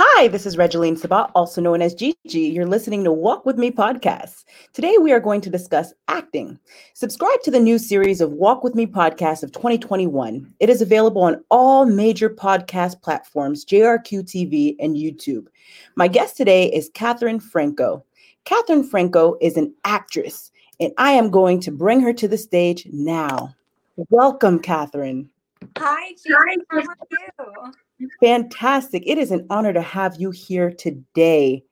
Hi, this is Regeline Sabat, also known as Gigi. You're listening to Walk With Me podcast. Today we are going to discuss acting. Subscribe to the new series of Walk With Me podcast of 2021. It is available on all major podcast platforms, JRQ TV, and YouTube. My guest today is Catherine Franco. Catherine Franco is an actress, and I am going to bring her to the stage now. Welcome, Catherine. Hi, Gigi. How are you? Fantastic. It is an honor to have you here today.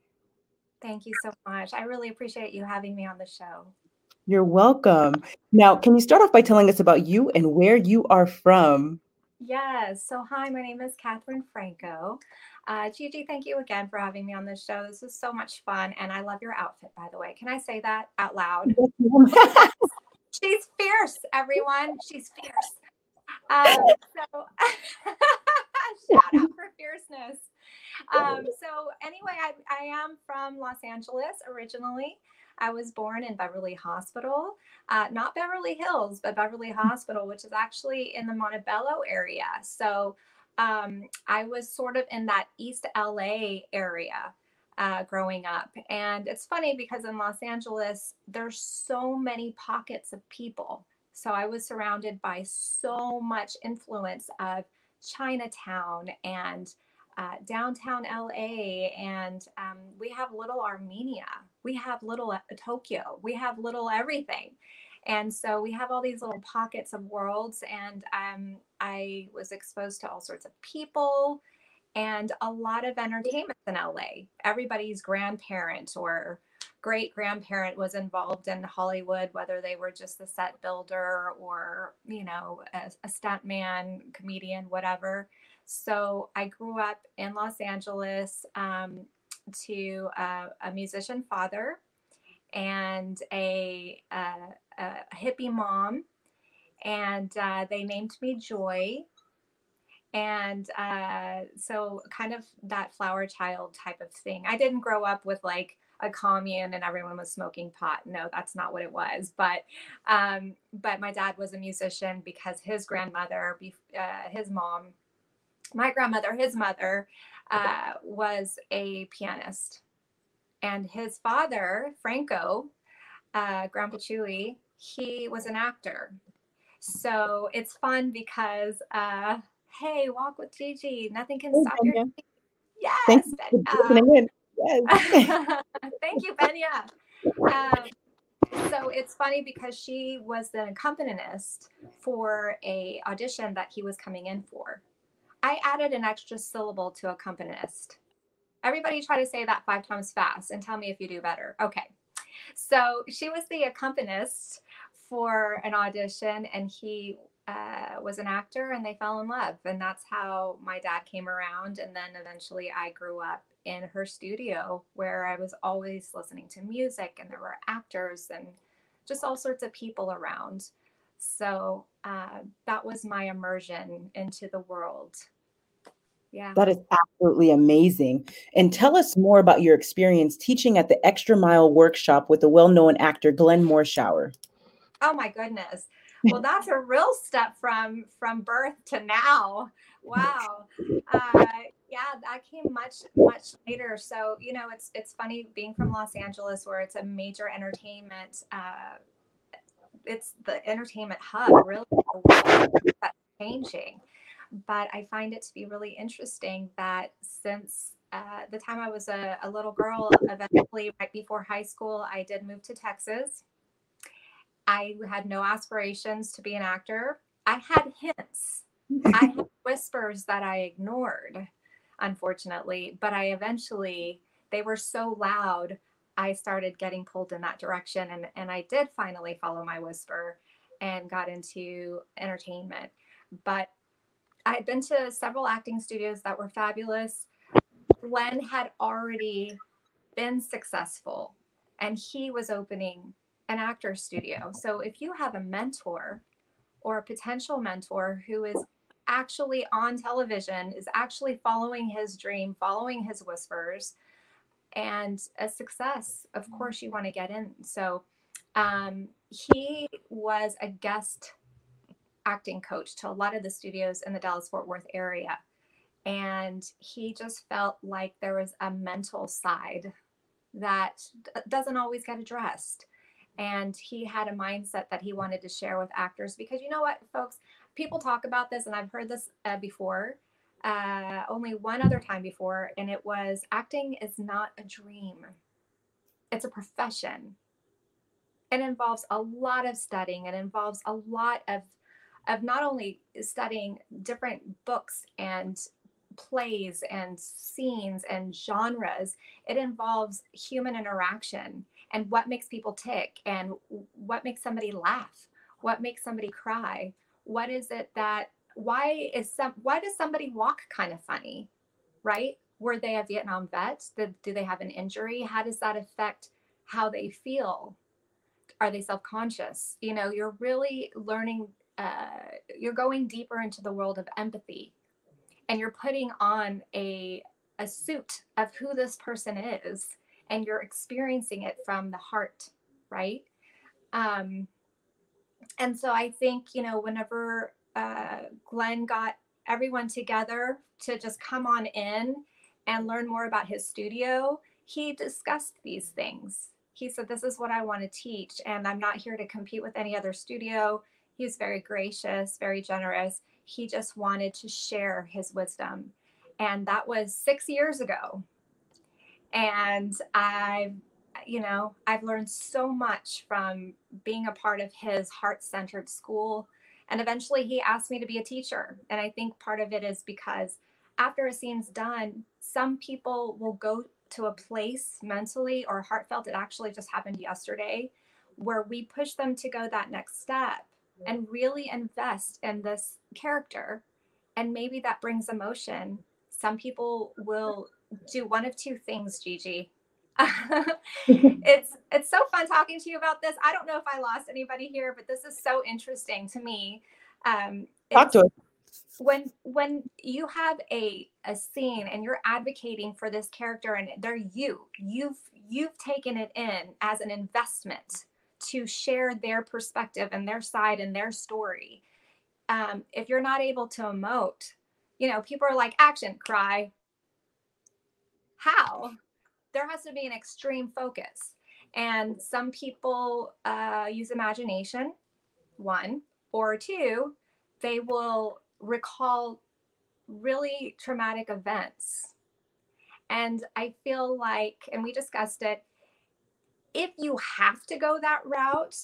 Thank you so much. I really appreciate you having me on the show. You're welcome. Now, can you start off by telling us about you and where you are from? Yes. So, hi, my name is Catherine Franco. Uh, Gigi, thank you again for having me on this show. This is so much fun. And I love your outfit, by the way. Can I say that out loud? She's fierce, everyone. She's fierce. Um, so shout out for fierceness. Um, so anyway, I, I am from Los Angeles originally. I was born in Beverly Hospital, uh, not Beverly Hills, but Beverly Hospital, which is actually in the Montebello area. So um, I was sort of in that East LA area uh, growing up. And it's funny because in Los Angeles, there's so many pockets of people so I was surrounded by so much influence of Chinatown and uh, downtown LA, and um, we have little Armenia, we have little uh, Tokyo, we have little everything. And so we have all these little pockets of worlds, and um, I was exposed to all sorts of people and a lot of entertainment in LA. Everybody's grandparent or great grandparent was involved in Hollywood, whether they were just a set builder or, you know, a, a stuntman, comedian, whatever. So I grew up in Los Angeles um, to a musician father and a, a, a hippie mom. And uh, they named me Joy. And uh, so, kind of that flower child type of thing. I didn't grow up with like, a commune and everyone was smoking pot. No, that's not what it was. But um, but my dad was a musician because his grandmother, uh, his mom, my grandmother, his mother, uh, was a pianist, and his father, Franco, uh, Grandpa Chewy, he was an actor. So it's fun because uh, hey, walk with Gigi. Nothing can stop your. Yes. Thanks Thank you, Benya. Um, so it's funny because she was the accompanist for a audition that he was coming in for. I added an extra syllable to accompanist. Everybody try to say that five times fast and tell me if you do better. Okay. So she was the accompanist for an audition and he uh, was an actor and they fell in love. And that's how my dad came around. And then eventually I grew up in her studio where I was always listening to music and there were actors and just all sorts of people around. So uh, that was my immersion into the world. Yeah. That is absolutely amazing. And tell us more about your experience teaching at the Extra Mile workshop with the well known actor Glenn Morshower. Oh my goodness. Well, that's a real step from from birth to now. Wow. Uh, yeah, that came much much later. So you know, it's it's funny being from Los Angeles, where it's a major entertainment. Uh, it's the entertainment hub, really. That's changing, but I find it to be really interesting that since uh, the time I was a, a little girl, eventually right before high school, I did move to Texas. I had no aspirations to be an actor. I had hints. I had whispers that I ignored unfortunately. But I eventually, they were so loud, I started getting pulled in that direction. And, and I did finally follow my whisper and got into entertainment. But I had been to several acting studios that were fabulous. Glenn had already been successful and he was opening an actor studio. So if you have a mentor or a potential mentor who is actually on television, is actually following his dream, following his whispers, and a success. Of mm-hmm. course, you want to get in. So um, he was a guest acting coach to a lot of the studios in the Dallas Fort Worth area. and he just felt like there was a mental side that doesn't always get addressed and he had a mindset that he wanted to share with actors because you know what folks people talk about this and i've heard this uh, before uh, only one other time before and it was acting is not a dream. It's a profession. It involves a lot of studying. It involves a lot of of not only studying different books and plays and scenes and genres it involves human interaction and what makes people tick and what makes somebody laugh what makes somebody cry what is it that why is some why does somebody walk kind of funny right? Were they a vietnam vet? Did, do they have an injury? How does that affect how they feel? Are they self-conscious? You know you're really learning uh, you're going deeper into the world of empathy and you're putting on a a suit of who this person is and you're experiencing it from the heart right? Um and so i think you know whenever uh, glenn got everyone together to just come on in and learn more about his studio he discussed these things. He said this is what i want to teach and i'm not here to compete with any other studio. He's very gracious very generous. He just wanted to share his wisdom. And that was six years ago. And I've, you know, I've learned so much from being a part of his heart centered school. And eventually he asked me to be a teacher. And I think part of it is because after a scene's done, some people will go to a place mentally or heartfelt. It actually just happened yesterday where we push them to go that next step and really invest in this character. And maybe that brings emotion. Some people will do one of two things, Gigi. it's it's so fun talking to you about this. I don't know if I lost anybody here, but this is so interesting to me. Um, Talk to us. When when you have a a scene and you're advocating for this character and they're you, you've you've taken it in as an investment to share their perspective and their side and their story. Um, if you're not able to emote, you know, people are like, action, cry, how? There has to be an extreme focus. And some people uh, use imagination, one, or two, they will recall really traumatic events. And I feel like, and we discussed it, if you have to go that route,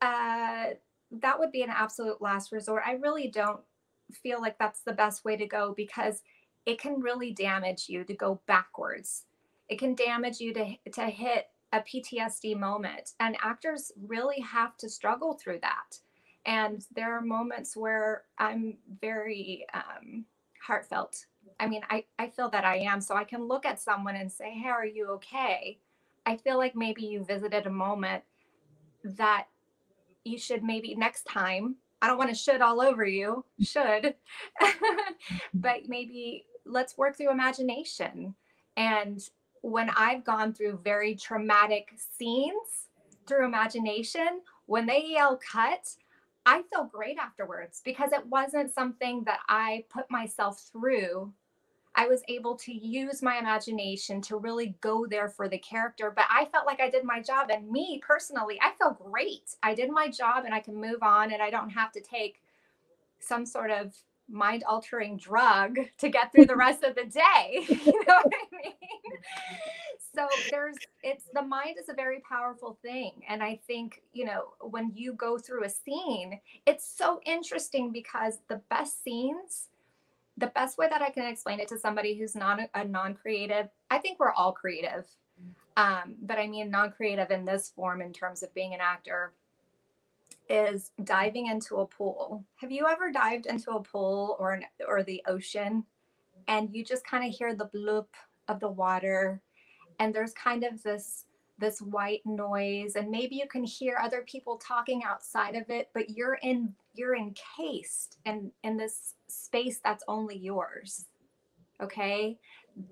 uh, that would be an absolute last resort. I really don't feel like that's the best way to go because it can really damage you to go backwards. It can damage you to, to hit a PTSD moment. And actors really have to struggle through that. And there are moments where I'm very um, heartfelt. I mean, I, I feel that I am. So I can look at someone and say, Hey, are you okay? I feel like maybe you visited a moment that you should maybe next time I don't want to should all over you, should, but maybe let's work through imagination. And when I've gone through very traumatic scenes through imagination, when they yell cut, I feel great afterwards because it wasn't something that I put myself through. I was able to use my imagination to really go there for the character, but I felt like I did my job. And me personally, I feel great. I did my job and I can move on and I don't have to take some sort of mind altering drug to get through the rest of the day. you know what I mean? So there's it's the mind is a very powerful thing. And I think, you know, when you go through a scene, it's so interesting because the best scenes, the best way that I can explain it to somebody who's not a, a non-creative, I think we're all creative. Um, but I mean non-creative in this form in terms of being an actor is diving into a pool. Have you ever dived into a pool or an, or the ocean and you just kind of hear the bloop of the water and there's kind of this this white noise and maybe you can hear other people talking outside of it but you're in you're encased in in this space that's only yours okay?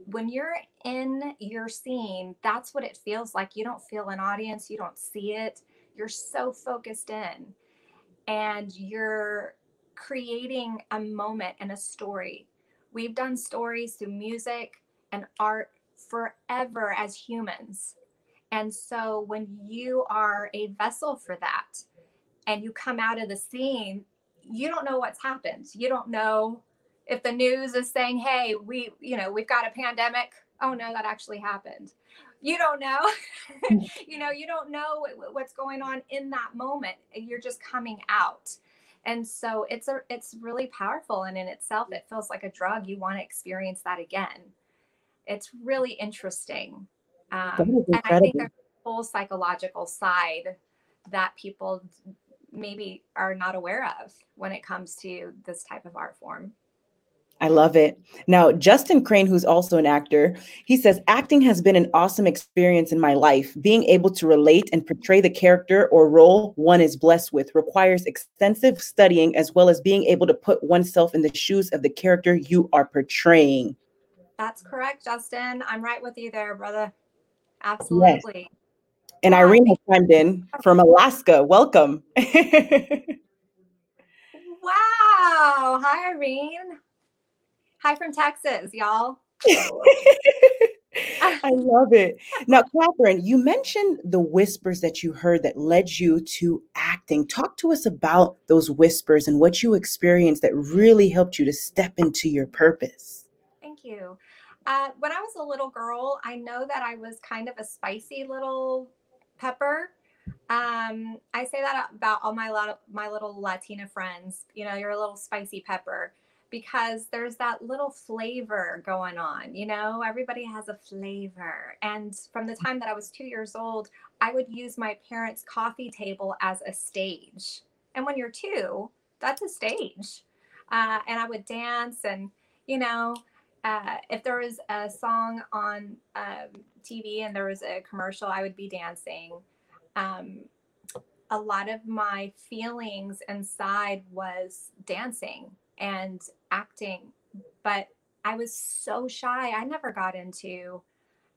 When you're in your scene that's what it feels like. You don't feel an audience. You don't see it you're so focused in and you're creating a moment and a story We've done stories through music and art forever as humans. And so when you are a vessel for that and you come out of the scene, you don't know what's happened. You don't know if the news is saying, hey, we, you know, we've got a pandemic. Oh no, that actually happened. You don't know. you know, you don't know what's going on in that moment. You're just coming out. And so it's a it's really powerful and in itself it feels like a drug. You want to experience that again. It's really interesting. Um, and I think there's a whole psychological side that people maybe are not aware of when it comes to this type of art form. I love it. Now, Justin Crane, who's also an actor, he says acting has been an awesome experience in my life. Being able to relate and portray the character or role one is blessed with requires extensive studying as well as being able to put oneself in the shoes of the character you are portraying. That's correct, Justin. I'm right with you there, brother. Absolutely. Yes. And Irene has chimed in from Alaska. Welcome. wow. Hi, Irene. Hi from Texas, y'all. I love it. Now, Catherine, you mentioned the whispers that you heard that led you to acting. Talk to us about those whispers and what you experienced that really helped you to step into your purpose. Thank you. Uh, when I was a little girl, I know that I was kind of a spicy little pepper. Um, I say that about all my lot my little Latina friends. You know, you're a little spicy pepper because there's that little flavor going on. You know, everybody has a flavor. And from the time that I was two years old, I would use my parents' coffee table as a stage. And when you're two, that's a stage. Uh, and I would dance, and you know, uh, if there was a song on um, TV and there was a commercial, I would be dancing. Um, a lot of my feelings inside was dancing and acting, but I was so shy. I never got into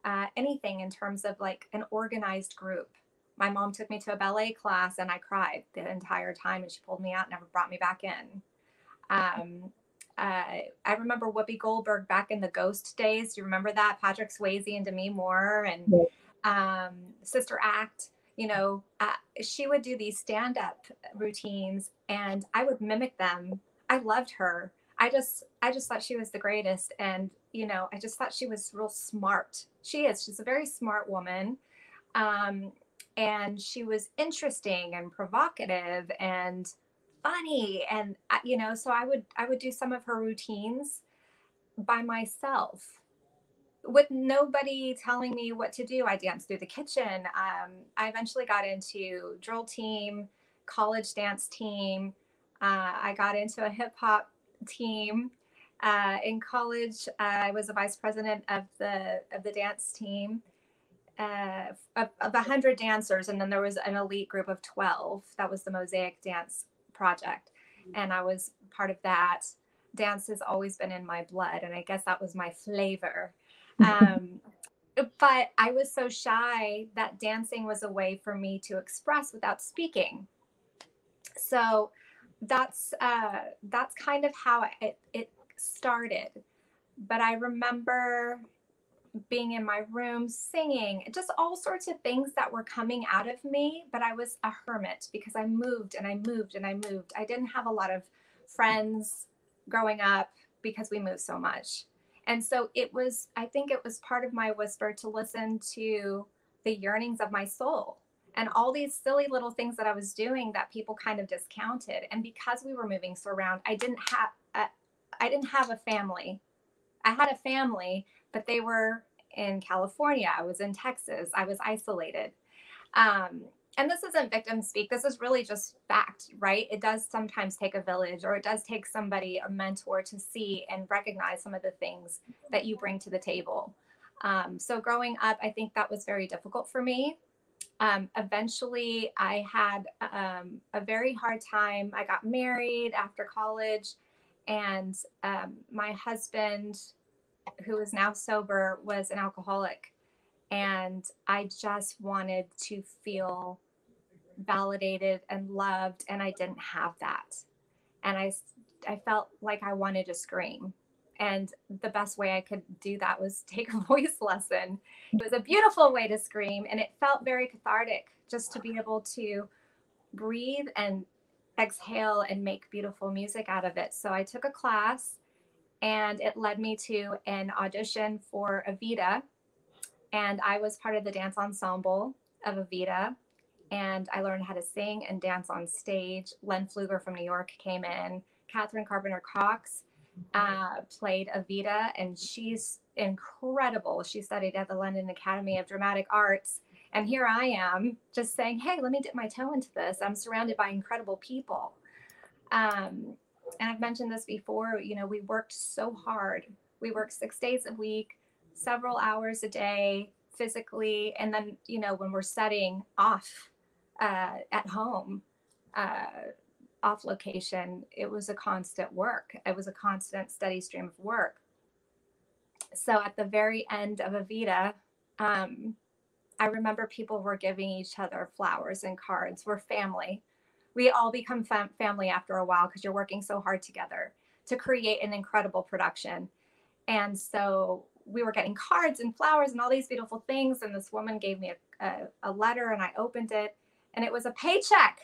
uh, anything in terms of like an organized group. My mom took me to a ballet class and I cried the entire time and she pulled me out, never brought me back in. Um, uh, I remember Whoopi Goldberg back in the Ghost days. Do you remember that? Patrick Swayze and Demi Moore and um, Sister Act. You know, uh, she would do these stand-up routines, and I would mimic them I loved her. I just I just thought she was the greatest and you know, I just thought she was real smart. She is. She's a very smart woman. Um, and she was interesting and provocative and funny and uh, you know, so I would I would do some of her routines by myself with nobody telling me what to do. I danced through the kitchen. Um, I eventually got into drill team, college dance team, uh, I got into a hip hop team. Uh, in college, I was a vice president of the of the dance team uh, of, of 100 dancers, and then there was an elite group of 12. That was the Mosaic Dance Project, and I was part of that. Dance has always been in my blood, and I guess that was my flavor. Um, but I was so shy that dancing was a way for me to express without speaking. So that's uh, that's kind of how it, it started. But I remember being in my room singing, just all sorts of things that were coming out of me. But I was a hermit because I moved and I moved and I moved. I didn't have a lot of friends growing up because we moved so much. And so it was, I think it was part of my whisper to listen to the yearnings of my soul and all these silly little things that I was doing that people kind of discounted. And because we were moving so around, I didn't have a, I didn't have a family. I had a family, but they were in California. I was in Texas. I was isolated. Um, and this isn't victim speak. This is really just fact, right? It does sometimes take a village or it does take somebody, a mentor, to see and recognize some of the things that you bring to the table. Um, so growing up, I think that was very difficult for me um, eventually I had um, a very hard time. I got married after college, and um, my husband, who is now sober, was an alcoholic. And I just wanted to feel validated and loved, and I didn't have that. And I, I felt like I wanted to scream. And the best way I could do that was take a voice lesson. It was a beautiful way to scream, and it felt very cathartic just to be able to breathe and exhale and make beautiful music out of it. So I took a class and it led me to an audition for Evita. And I was part of the dance ensemble of Evita. And I learned how to sing and dance on stage. Len Pfluger from New York came in. Catherine Carpenter Cox uh, played Evita, and she's incredible. She studied at the London Academy of Dramatic Arts and here I am just saying, hey, let me dip my toe into this. I'm surrounded by incredible people. Um, and I've mentioned this before, you know, we worked so hard. We worked six days a week, several hours a day physically. And then, you know, when we're setting off uh, at home, uh, off location, it was a constant work. It was a constant steady stream of work. So at the very end of Evita, um, I remember people were giving each other flowers and cards. We're family. We all become fam- family after a while because you're working so hard together to create an incredible production. And so we were getting cards and flowers and all these beautiful things. And this woman gave me a, a, a letter and I opened it and it was a paycheck.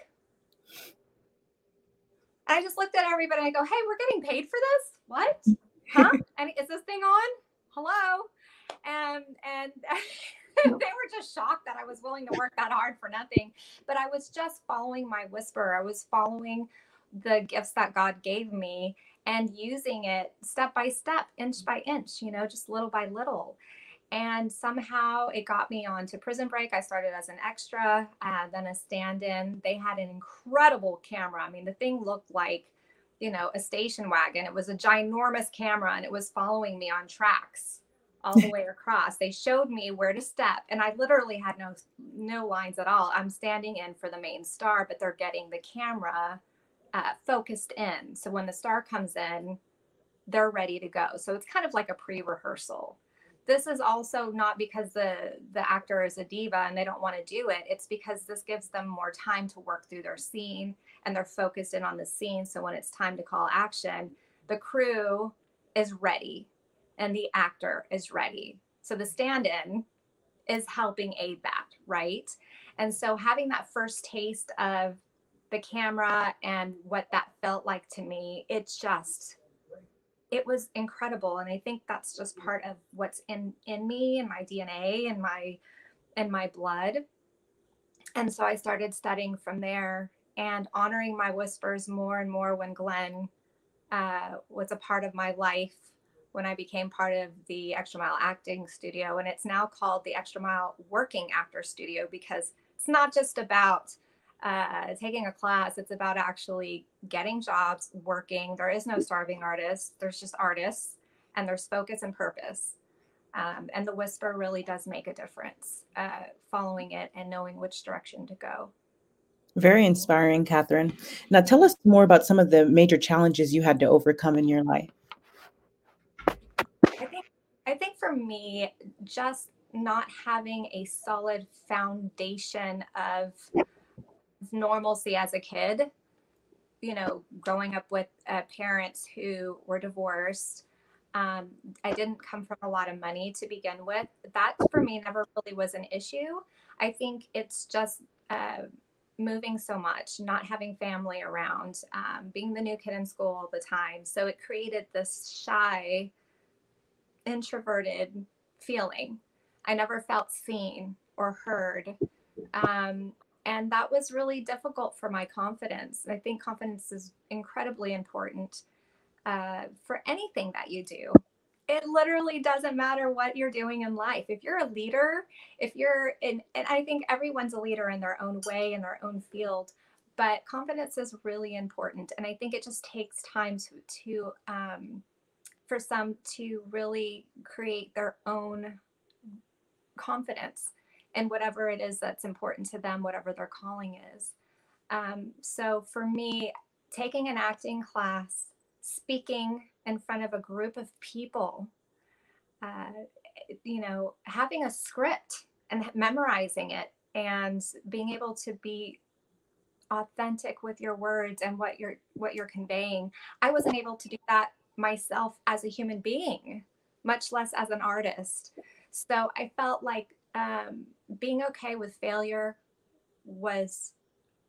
And I just looked at everybody and I go, hey, we're getting paid for this? What? Huh? and is this thing on? Hello? And and they were just shocked that I was willing to work that hard for nothing. But I was just following my whisper. I was following the gifts that God gave me and using it step by step, inch by inch, you know, just little by little. And somehow it got me onto Prison Break. I started as an extra, uh, then a stand in. They had an incredible camera. I mean, the thing looked like, you know, a station wagon. It was a ginormous camera and it was following me on tracks all the way across. They showed me where to step, and I literally had no no lines at all. I'm standing in for the main star, but they're getting the camera uh, focused in. So when the star comes in, they're ready to go. So it's kind of like a pre-rehearsal. This is also not because the the actor is a diva and they don't want to do it. It's because this gives them more time to work through their scene and they're focused in on the scene. So when it's time to call action, the crew is ready and the actor is ready. So the stand in is helping aid that, right? And so having that first taste of the camera and what that felt like to me, it just it was incredible and I think that's just part of what's in in me and my DNA and my and my blood. And so I started studying from there and honoring my whispers more and more when Glenn uh, was a part of my life when I became part of the Extra Mile Acting Studio. And it's now called the Extra Mile Working Actor Studio because it's not just about uh, taking a class, it's about actually getting jobs, working. There is no starving artist, there's just artists, and there's focus and purpose. Um, and the whisper really does make a difference, uh, following it and knowing which direction to go. Very inspiring, Catherine. Now, tell us more about some of the major challenges you had to overcome in your life. I think for me, just not having a solid foundation of normalcy as a kid, you know, growing up with uh, parents who were divorced. Um, I didn't come from a lot of money to begin with. That for me never really was an issue. I think it's just uh, moving so much, not having family around, um, being the new kid in school all the time. So it created this shy introverted feeling. I never felt seen or heard. Um, and that was really difficult for my confidence. I think confidence is incredibly important uh, for anything that you do. It literally doesn't matter what you're doing in life. If you're a leader, if you're in, and I think everyone's a leader in their own way, in their own field, but confidence is really important. And I think it just takes time to, to um, for some to really create their own confidence in whatever it is that's important to them, whatever their calling is. Um, so for me, taking an acting class, speaking in front of a group of people, uh, you know, having a script and memorizing it and being able to be authentic with your words and what you're what you're conveying. I wasn't able to do that myself as a human being, much less as an artist. So I felt like um, being okay with failure was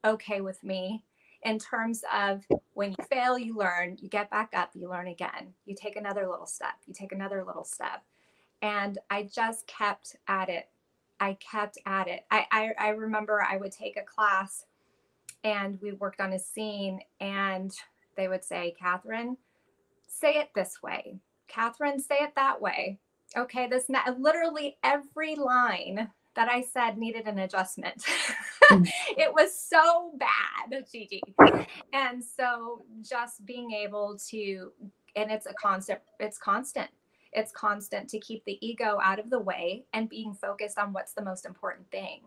okay with me in terms of when you fail, you learn, you get back up, you learn again, you take another little step, you take another little step. And I just kept at it. I kept at it. I, I, I remember I would take a class and we worked on a scene and they would say, Catherine, say it this way. Catherine, say it that way. Okay, this literally every line that I said needed an adjustment. Mm. it was so bad, Gigi. And so just being able to, and it's a constant, it's constant. It's constant to keep the ego out of the way and being focused on what's the most important thing.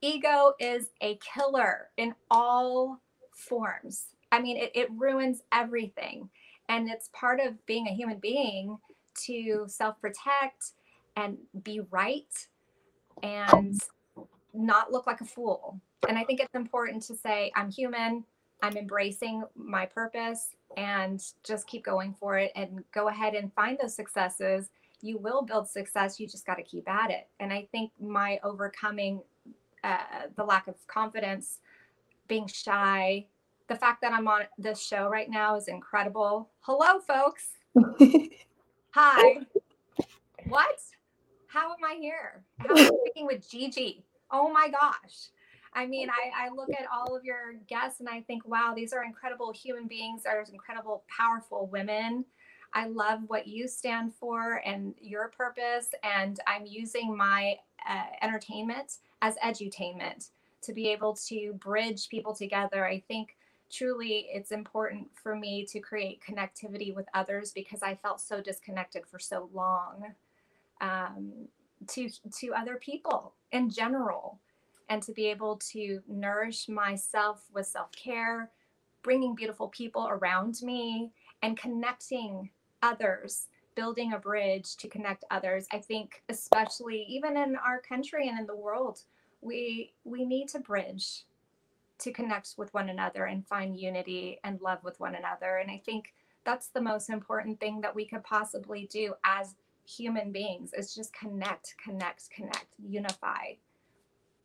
Ego is a killer in all forms. I mean, it, it ruins everything. And it's part of being a human being to self protect and be right and not look like a fool. And I think it's important to say, I'm human, I'm embracing my purpose, and just keep going for it and go ahead and find those successes. You will build success, you just got to keep at it. And I think my overcoming uh, the lack of confidence, being shy, the fact that I'm on this show right now is incredible. Hello, folks. Hi. What? How am I here? How am I speaking with Gigi? Oh my gosh. I mean, I, I look at all of your guests and I think, wow, these are incredible human beings. There's incredible, powerful women. I love what you stand for and your purpose. And I'm using my uh, entertainment as edutainment to be able to bridge people together. I think truly it's important for me to create connectivity with others because I felt so disconnected for so long um, to to other people in general, and to be able to nourish myself with self care, bringing beautiful people around me, and connecting others building a bridge to connect others. I think especially even in our country and in the world we we need to bridge to connect with one another and find unity and love with one another and i think that's the most important thing that we could possibly do as human beings is just connect, connect, connect, unify.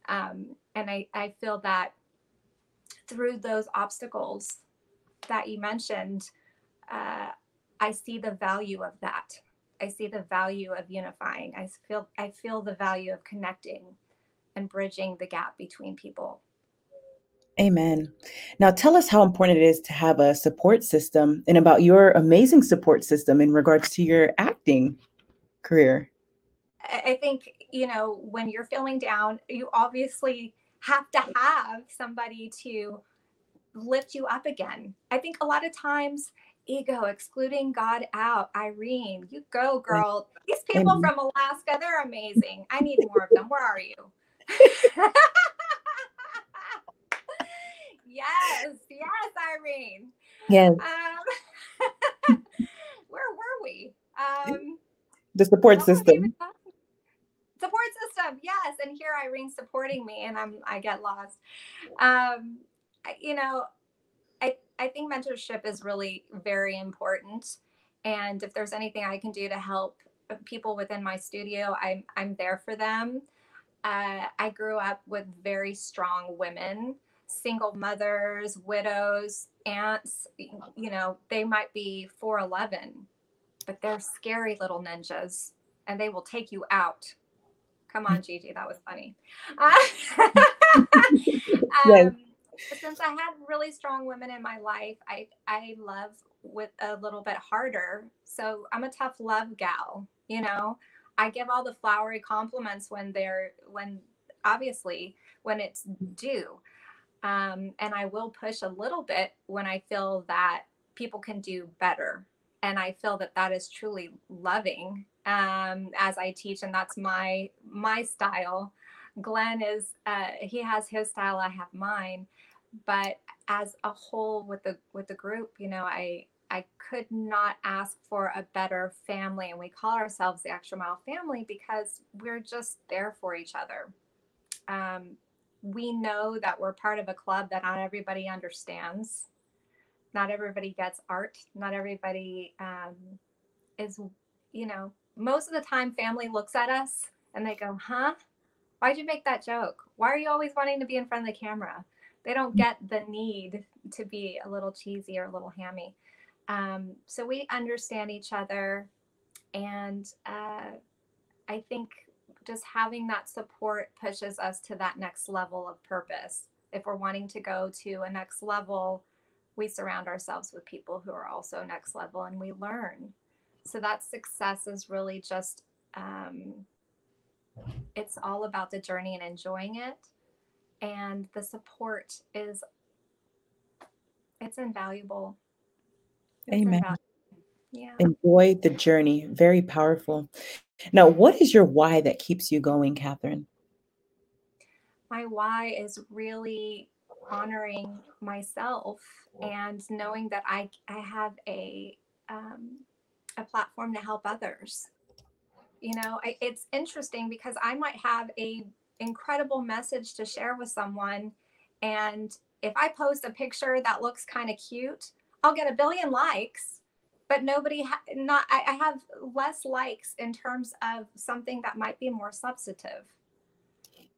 Um, and I, I feel that through those obstacles that you mentioned, uh, I see the value of that. I see the value of unifying. I feel I feel the value of connecting and bridging the gap between people. Amen. Now tell us how important it is to have a support system and about your amazing support system in regards to your acting career? I think, you know, when you're feeling down, you obviously have to have somebody to lift you up again. I think a lot of times, ego, excluding God out. Irene, you go, girl. These people from Alaska, they're amazing. I need more of them. Where are you? yes, yes, Irene. Yes. Um, where were we? Um, the support system support system yes and here irene supporting me and i'm i get lost um you know i i think mentorship is really very important and if there's anything i can do to help people within my studio i'm i'm there for them uh, i grew up with very strong women single mothers widows aunts you know they might be 411 but they're scary little ninjas and they will take you out. Come on, mm. Gigi, that was funny. Uh, um, yes. Since I had really strong women in my life, I I love with a little bit harder. So I'm a tough love gal, you know. I give all the flowery compliments when they're when obviously when it's mm. due. Um, and I will push a little bit when I feel that people can do better. And i feel that that is truly loving um, as i teach and that's my my style. Glenn is uh, he has his style i have mine. But as a whole with the with the group you know i i could not ask for a better family and we call ourselves the extra mile family because we're just there for each other. Um, we know that we're part of a club that not everybody understands not everybody gets art. Not everybody um, is, you know, most of the time family looks at us and they go, huh? Why'd you make that joke? Why are you always wanting to be in front of the camera? They don't get the need to be a little cheesy or a little hammy. Um, so we understand each other. And uh, I think just having that support pushes us to that next level of purpose. If we're wanting to go to a next level, we surround ourselves with people who are also next level and we learn. So that success is really just, um, it's all about the journey and enjoying it. And the support is, it's invaluable. It's Amen. Invaluable. Yeah. Enjoy the journey. Very powerful. Now, what is your why that keeps you going, Catherine? My why is really honoring myself and knowing that I I have a um, a platform to help others. You know, I, it's interesting because I might have a incredible message to share with someone, and if I post a picture that looks kind of cute, I'll get a billion likes but nobody ha- not I, I have less likes in terms of something that might be more substantive.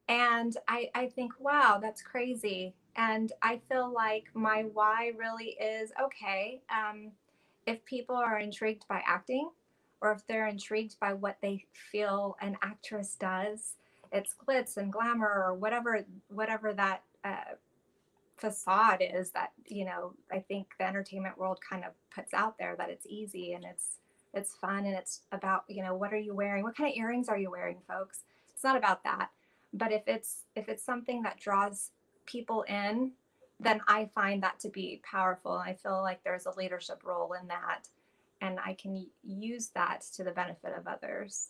And I, I think wow that's crazy. And i feel like my why really is okay um, if people are intrigued by acting or if they're intrigued by what they feel an actress does it's glitz and glamour or whatever whatever that uh, facade is that you know i think the entertainment world kind of puts out there that it's easy and it's it's fun and it's about you know what are you wearing? What kind of earrings are you wearing folks? It's not about that. But if it's if it's something that draws people in then i find that to be powerful. I feel like there's a leadership role in that and i can use that to the benefit of others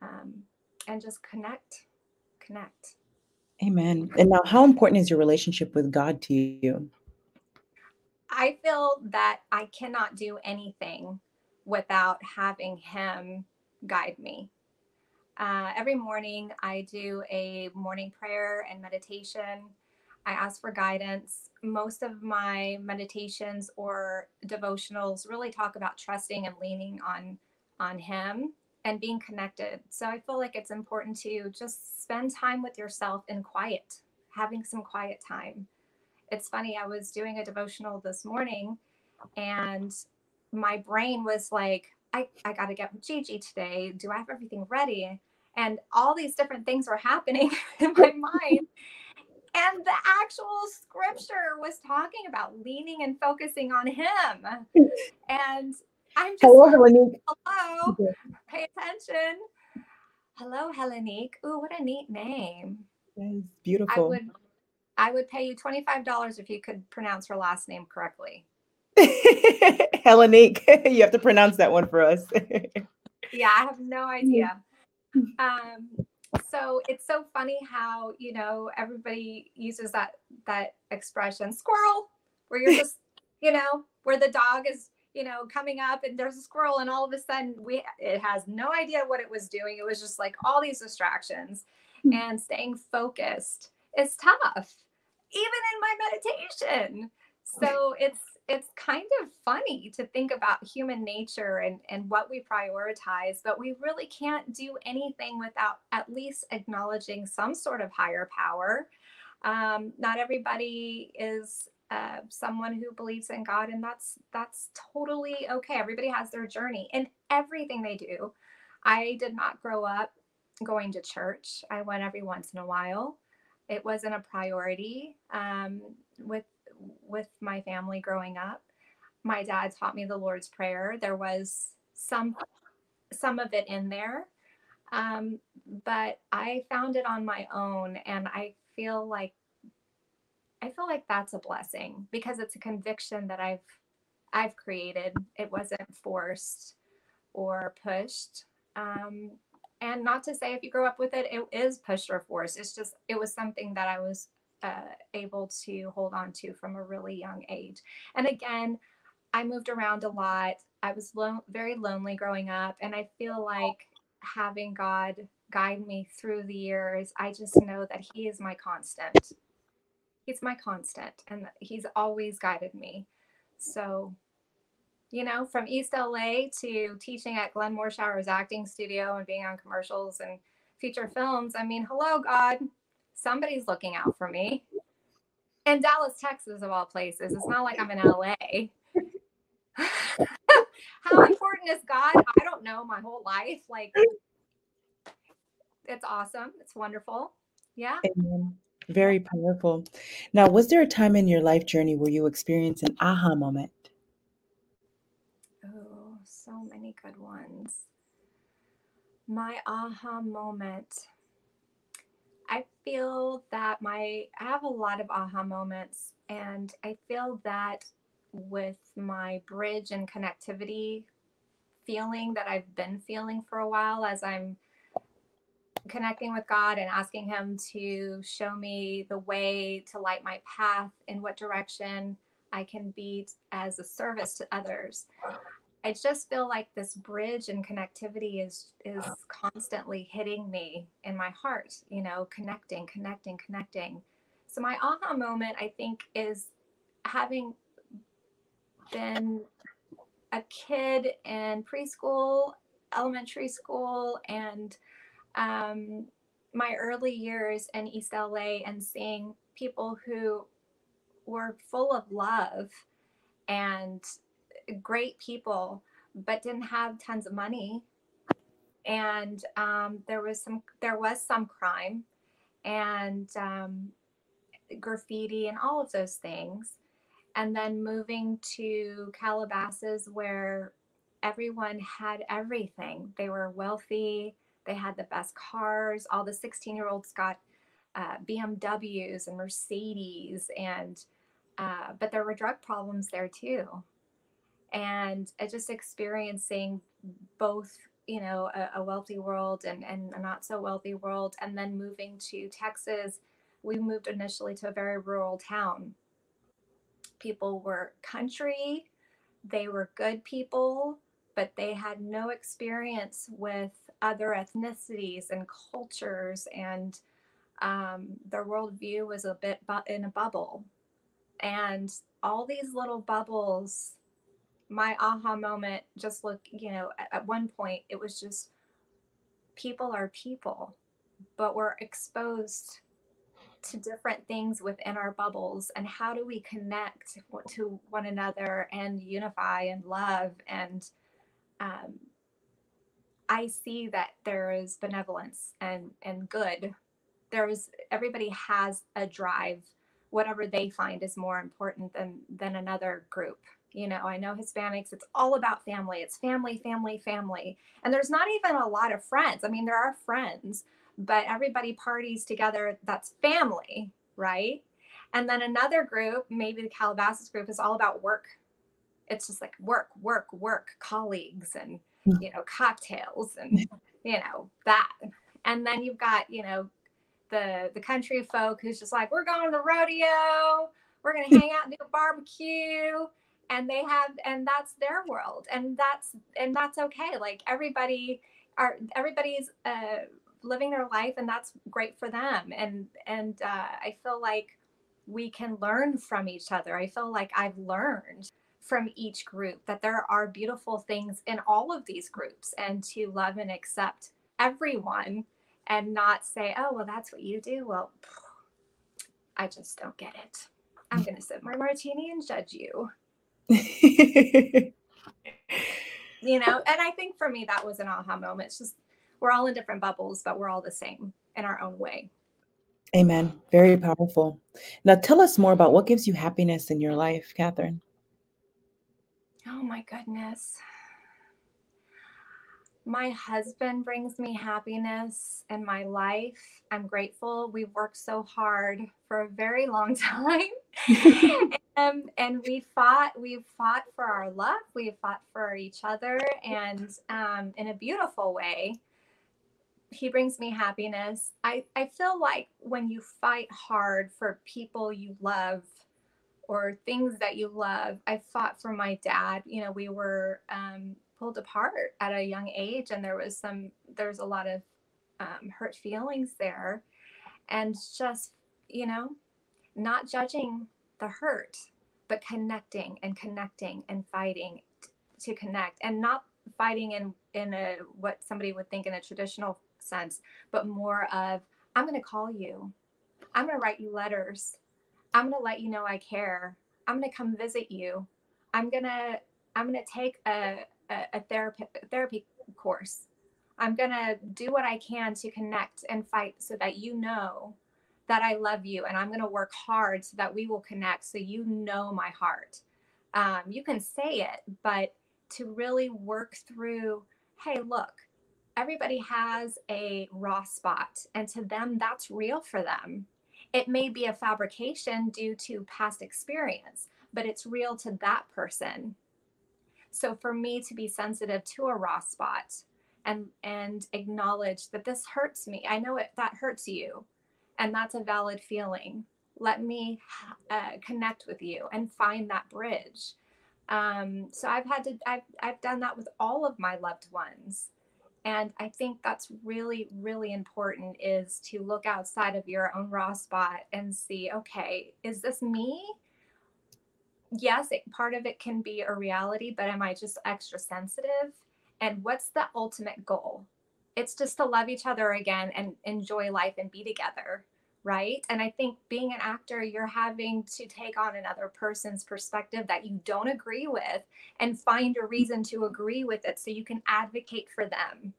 um, and just connect connect Amen. And now, how important is your relationship with God to you? I feel that I cannot do anything without having Him guide me. Uh, every morning, I do a morning prayer and meditation. I ask for guidance. Most of my meditations or devotionals really talk about trusting and leaning on on Him and being connected. So I feel like it's important to just spend time with yourself in quiet, having some quiet time. It's funny, I was doing a devotional this morning and my brain was like, I, I got to get with Gigi today. Do I have everything ready? And all these different things were happening in my mind. And the actual scripture was talking about leaning and focusing on Him. And I'm just hello, Helenique. Hello, pay attention. Hello, Helenique. Ooh, what a neat name. That's beautiful. I would, I would pay you twenty five dollars if you could pronounce her last name correctly. Helenique, you have to pronounce that one for us. yeah, I have no idea. Um, so it's so funny how you know everybody uses that that expression squirrel where you're just you know where the dog is you know, coming up and there's a squirrel and all of a sudden we it has no idea what it was doing. It was just like all these distractions mm-hmm. and staying focused is tough. Even in my meditation. So it's it's kind of funny to think about human nature and, and what we prioritize, but we really can't do anything without at least acknowledging some sort of higher power. Um, not everybody is uh, someone who believes in God, and that's that's totally okay. Everybody has their journey in everything they do. I did not grow up going to church. I went every once in a while. It wasn't a priority um, with with my family growing up. My dad taught me the Lord's Prayer. There was some some of it in there, um, but I found it on my own, and I feel like I feel like that's a blessing because it's a conviction that I've I've created. It wasn't forced or pushed. Um, and not to say if you grow up with it, it is pushed or forced. It's just it was something that I was uh, able to hold on to from a really young age. And again, I moved around a lot. I was lo- very lonely growing up, and I feel like having God guide me through the years, I just know that He is my constant he's my constant and he's always guided me So, you know, from East LA to teaching at Glenn Morshower's Acting Studio and being on commercials and feature films, I mean, hello, God, somebody's looking out for me. In Dallas, Texas, of all places. It's not like I'm in LA. How important is God? I don't know my whole life. Like, it's awesome. It's wonderful. Yeah. Amen. Very powerful. Now, was there a time in your life journey where you experienced an aha moment? Oh, so many good ones. My aha moment. I feel that my I have a lot of aha moments and I feel that with my bridge and connectivity feeling that I've been feeling for a while as I'm connecting with God and asking Him to show me the way to light my path, in what direction I can be as a service to others. I just feel like this bridge and connectivity is is constantly hitting me in my heart, you know, connecting, connecting, connecting. So my aha moment I think is having been a kid in preschool, elementary school, and um, my early years in East LA and seeing people who were full of love and great people, but didn't have tons of money. And um, there was some there was some crime and um, graffiti and all of those things. And then moving to Calabasas where everyone had everything. They were wealthy, they had the best cars. All the 16 year olds got uh, BMWs and Mercedes, and uh, but there were drug problems there too. And uh, just experiencing both, you know, a, a wealthy world and, and a not so wealthy world, and then moving to Texas, we moved initially to a very rural town. People were country, they were good people, but they had no experience with other ethnicities and cultures, and um, their worldview was a bit bu- in a bubble. And all these little bubbles, my aha moment just look, you know, at, at one point it was just people are people, but we're exposed to different things within our bubbles and how do we connect to one another and unify and love and um, I see that there is benevolence and and good. There is everybody has a drive, whatever they find is more important than than another group. You know, I know Hispanics, it's all about family. It's family, family, family. And there's not even a lot of friends. I mean, there are friends, but everybody parties together. That's family, right? And then another group, maybe the Calabasas group, is all about work. It's just like work, work, work, colleagues and. You know, cocktails and you know that. And then you've got you know the the country folk who's just like, we're going to the rodeo, we're gonna hang out and do a barbecue, and they have and that's their world, and that's and that's okay. Like everybody are everybody's uh, living their life, and that's great for them. And and uh, I feel like we can learn from each other. I feel like I've learned from each group that there are beautiful things in all of these groups and to love and accept everyone and not say, oh, well, that's what you do. Well, I just don't get it. I'm mm. going to sip my martini and judge you. you know, and I think for me, that was an aha moment. It's just we're all in different bubbles, but we're all the same in our own way. Amen. Very powerful. Now, tell us more about what gives you happiness in your life, Katharine. Oh my goodness. My husband brings me happiness in my life. I'm grateful. We've worked so hard for a very long time. and, and we fought, we've fought for our love. We've fought for each other and um, in a beautiful way. He brings me happiness. I, I feel like when you fight hard for people you love, or things that you love. I fought for my dad. You know, we were um, pulled apart at a young age, and there was some, there's a lot of um, hurt feelings there. And just, you know, not judging the hurt, but connecting and connecting and fighting to connect and not fighting in in a what somebody would think in a traditional sense but more of i'm going to call you i'm going to write you letters i'm going to let you know i care. I'm going to come visit you. I'm going to i'm going to take a, a, a therapy therapy course. I'm going to do what i can to connect and fight so that you know that i love you and i'm going to work hard so that we will connect so you know my heart. Um, you can say it but to really work through hey, look, everybody has a raw spot, and to them, that's real for them. It may be a fabrication due to past experience, but it's real to that person. So for me to be sensitive to a raw spot and and acknowledge that this hurts me, I know it that hurts you, and that's a valid feeling. Let me uh, connect with you and find that bridge um, so I've had to, I've, I've done that with all of my loved ones. And I think that's really, really important is to look outside of your own raw spot and see, okay, is this me? Yes, it, part of it can be a reality, but am I just extra sensitive? And what's the ultimate goal? It's just to love each other again and enjoy life and be together right? And I think being an actor, you're having to take on another person's perspective that you don't agree with and find a reason to agree with it so you can advocate for them.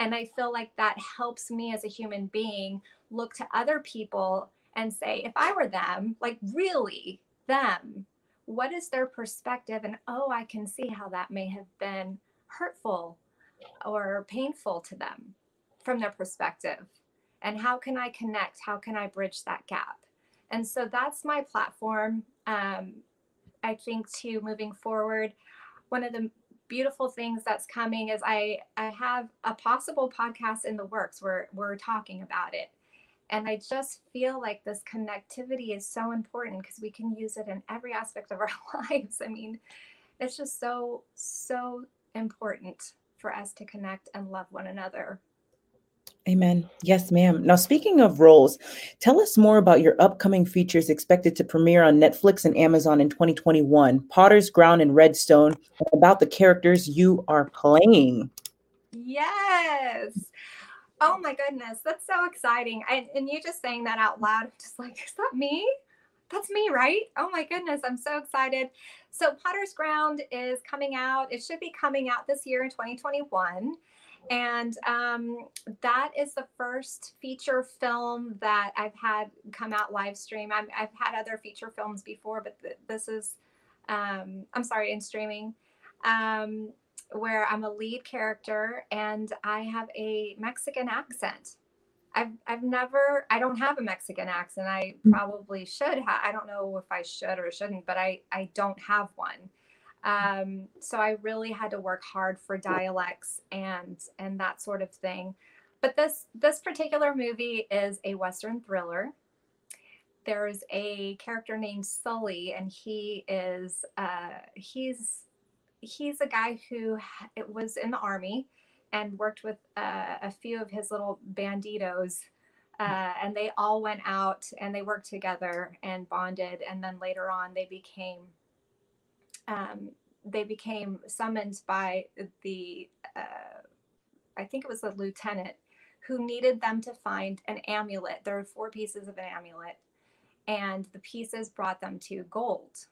And I feel like that helps me as a human being look to other people and say, if I were them, like really them, what is their perspective? And oh, I can see how that may have been hurtful or painful to them from their perspective and how can i connect? How can i bridge that gap? And so that's my platform um, i think to moving forward. One of the beautiful things that's coming is i i have a possible podcast in the works. Where we're talking about it. And i just feel like this connectivity is so important because we can use it in every aspect of our lives. I mean it's just so so important for us to connect and love one another Amen. Yes, ma'am. Now, speaking of roles, tell us more about your upcoming features expected to premiere on Netflix and Amazon in 2021 Potter's Ground and Redstone, about the characters you are playing. Yes. Oh my goodness. That's so exciting. I, and you just saying that out loud, just like, is that me? That's me, right? Oh my goodness. I'm so excited. So, Potter's Ground is coming out. It should be coming out this year in 2021. And um, that is the first feature film that I've had come out live stream. i have had other feature films before, but th- this is, um, I'm sorry, in streaming, um, where I'm a lead character and I have a Mexican accent. I've, I've never, I don't have a Mexican accent. I mm. probably should have. I don't know if I should or shouldn't, but I, I don't have one. Um, so I really had to work hard for dialects and and that sort of thing. But this this particular movie is a western thriller. There's a character named Sully, and he is uh, he's he's a guy who it was in the army and worked with uh, a few of his little banditos. Uh, and they all went out and they worked together and bonded. And then later on, they became um, they became summoned by the, uh, I think it was the lieutenant, who needed them to find an amulet. There were four pieces of an amulet, and the pieces brought them to gold.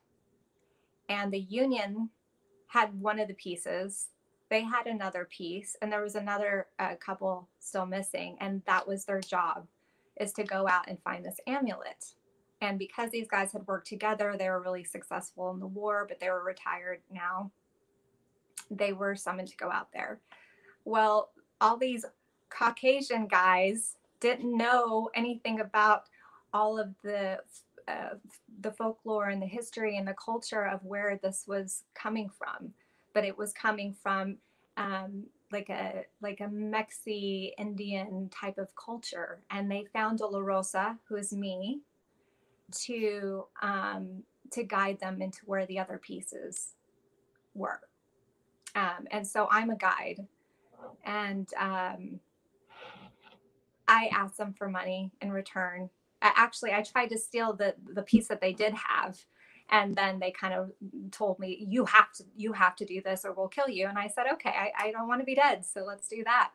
And the Union had one of the pieces. They had another piece, and there was another uh, couple still missing, and that was their job, is to go out and find this amulet. And because these guys had worked together, they were really successful in the war, but they were retired now. They were summoned to go out there. Well, all these Caucasian guys didn't know anything about all of the uh, the folklore and the history and the culture of where this was coming from, but it was coming from um, like a like a Mexi Indian type of culture. And they found Dolorosa, who is me, to um, to guide them into where the other pieces were. Um, and so I'm a guide, and um, I asked them for money in return. I, actually, I tried to steal the the piece that they did have, and then they kind of told me you have to you have to do this or we'll kill you and i said okay i, I don't want to be dead so let's do that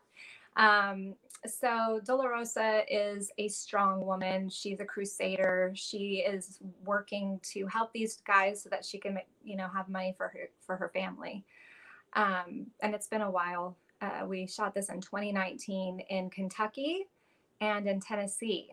um, so dolorosa is a strong woman. She's a crusader. She is working to help these guys so that she can you know have money for her for her family. Um, and it's been a while. Uh, we shot this in 2019 in kentucky and in tennessee.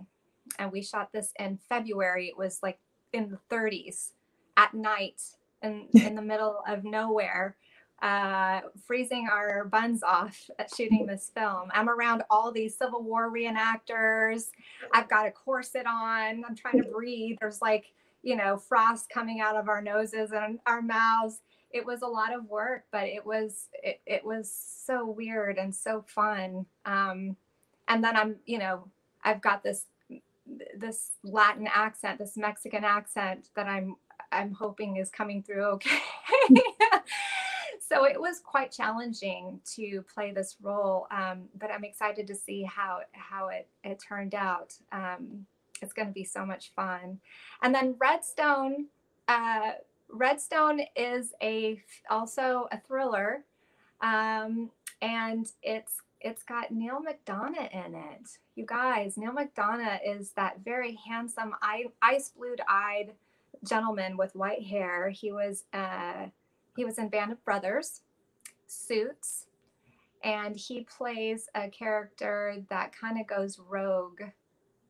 And we shot this in february. It was like in the 30s at night in, in the middle of nowhere, uh, freezing our buns off at shooting this film. I'm around all these Civil War reenactors. I've got a corset on. I'm trying to breathe. There's like, you know, frost coming out of our noses and our mouths. It was a lot of work, but it was it, it was so weird and so fun. Um, and then I'm, you know, I've got this this Latin accent, this Mexican accent that I'm I'm hoping is coming through okay. so it was quite challenging to play this role, um, but I'm excited to see how how it it turned out. Um, it's going to be so much fun. And then Redstone, uh, Redstone is a also a thriller, um, and it's it's got Neal McDonough in it. You guys, Neal McDonough is that very handsome, ice blued eyed gentleman with white hair. He was uh, he was in Band of Brothers, Suits, and he plays a character that kind of goes rogue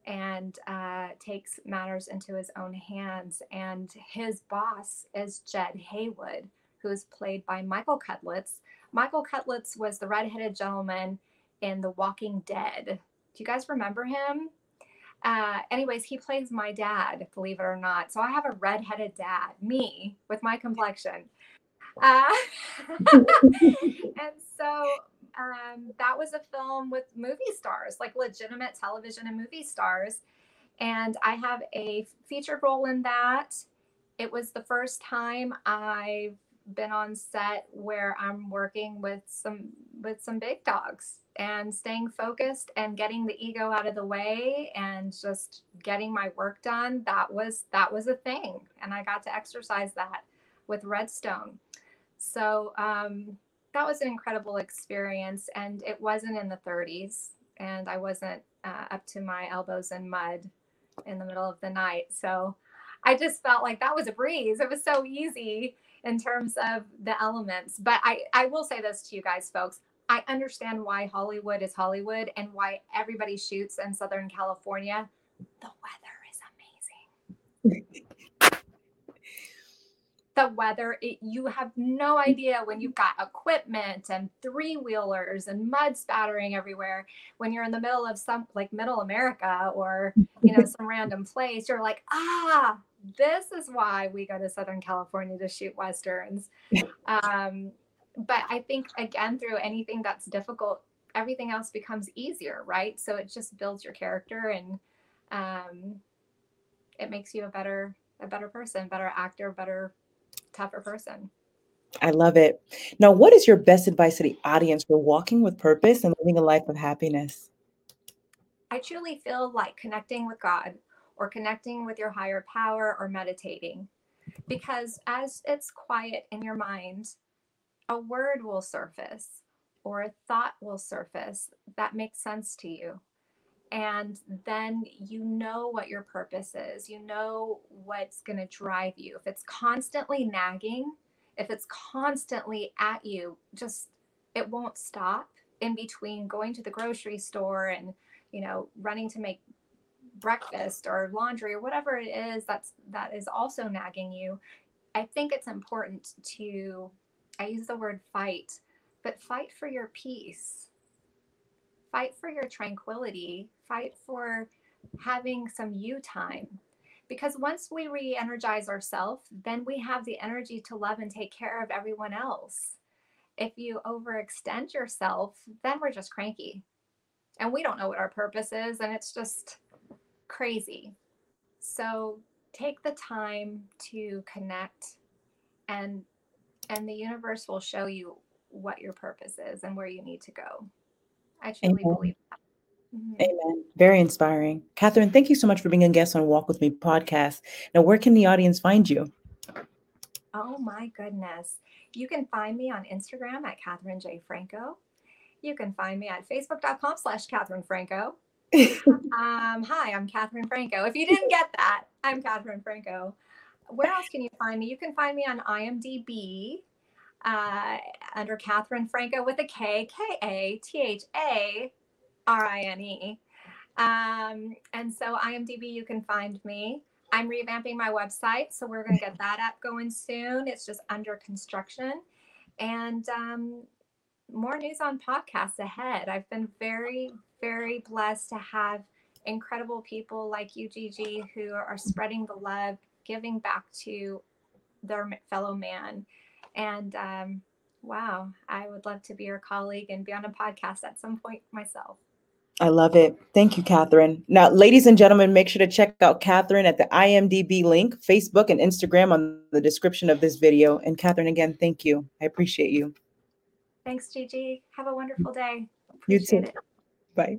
and uh, takes matters into his own hands. And his boss is Jed Haywood, who's played by Michael Cudlitz. Michael Cudlitz was the redheaded gentleman in The Walking Dead. Do you guys remember him? Uh, anyways, he plays my dad, believe it or not. So I have a redheaded dad, me with my complexion. Uh, and so um, that was a film with movie stars, like legitimate television and movie stars. And I have a featured role in that. It was the first time I've been on set where I'm working with some with some big dogs and staying focused and getting the ego out of the way and just getting my work done that was that was a thing and i got to exercise that with redstone so um, that was an incredible experience and it wasn't in the 30s and i wasn't uh, up to my elbows in mud in the middle of the night so i just felt like that was a breeze it was so easy in terms of the elements but i i will say this to you guys folks I understand why Hollywood is Hollywood and why everybody shoots in Southern California. The weather is amazing. the weather, it, you have no idea when you've got equipment and three wheelers and mud spattering everywhere. When you're in the middle of some like middle America or, you know, some random place, you're like, ah, this is why we go to Southern California to shoot Westerns. Um, but I think again through anything that's difficult, everything else becomes easier, right? So it just builds your character and um, it makes you a better a better person, better actor, better tougher person. I love it. Now, what is your best advice to the audience for walking with purpose and living a life of happiness? I truly feel like connecting with God or connecting with your higher power or meditating. Because as it's quiet in your mind, a word will surface or a thought will surface that makes sense to you. And then you know what your purpose is. You know what's going to drive you. If it's constantly nagging, if it's constantly at you, just it won't stop in between going to the grocery store and, you know, running to make breakfast or laundry or whatever it is that's that is also nagging you. I think it's important to I use the word fight, but fight for your peace. Fight for your tranquility. Fight for having some you time. Because once we re energize ourselves, then we have the energy to love and take care of everyone else. If you overextend yourself, then we're just cranky and we don't know what our purpose is, and it's just crazy. So take the time to connect and and the universe will show you what your purpose is and where you need to go. I truly Amen. believe. Mm-hmm. Amen. Very inspiring. Katharine, thank you so much for being a guest on Walk With Me podcast. Now, where can the audience find you? Oh my goodness. You can find me on Instagram at Katharine J. Franco. You can find me at facebook.com slash Katharine Franco. um, hi, I'm Katharine Franco. If you didn't get that, I'm Katharine Franco. Where else can you find me? You can find me on IMDb uh, under Katharine Franco with a K, K A T H A R I N E. Um, and so IMDb, you can find me. I'm revamping my website, so we're going to get that app going soon. It's just under construction. And um, more news on podcasts ahead. I've been very, very blessed to have incredible people like you, Gigi, who are spreading the love, giving back to their fellow man. And um, wow, I would love to be your colleague and be on a podcast at some point myself. I love it. Thank you, Katharine. Now, ladies and gentlemen, make sure to check out Katharine at the IMDb link, Facebook and Instagram on the description of this video. And Katharine, again, thank you. I appreciate you. Thanks, Gigi. Have a wonderful day. Appreciate you too. It. Bye.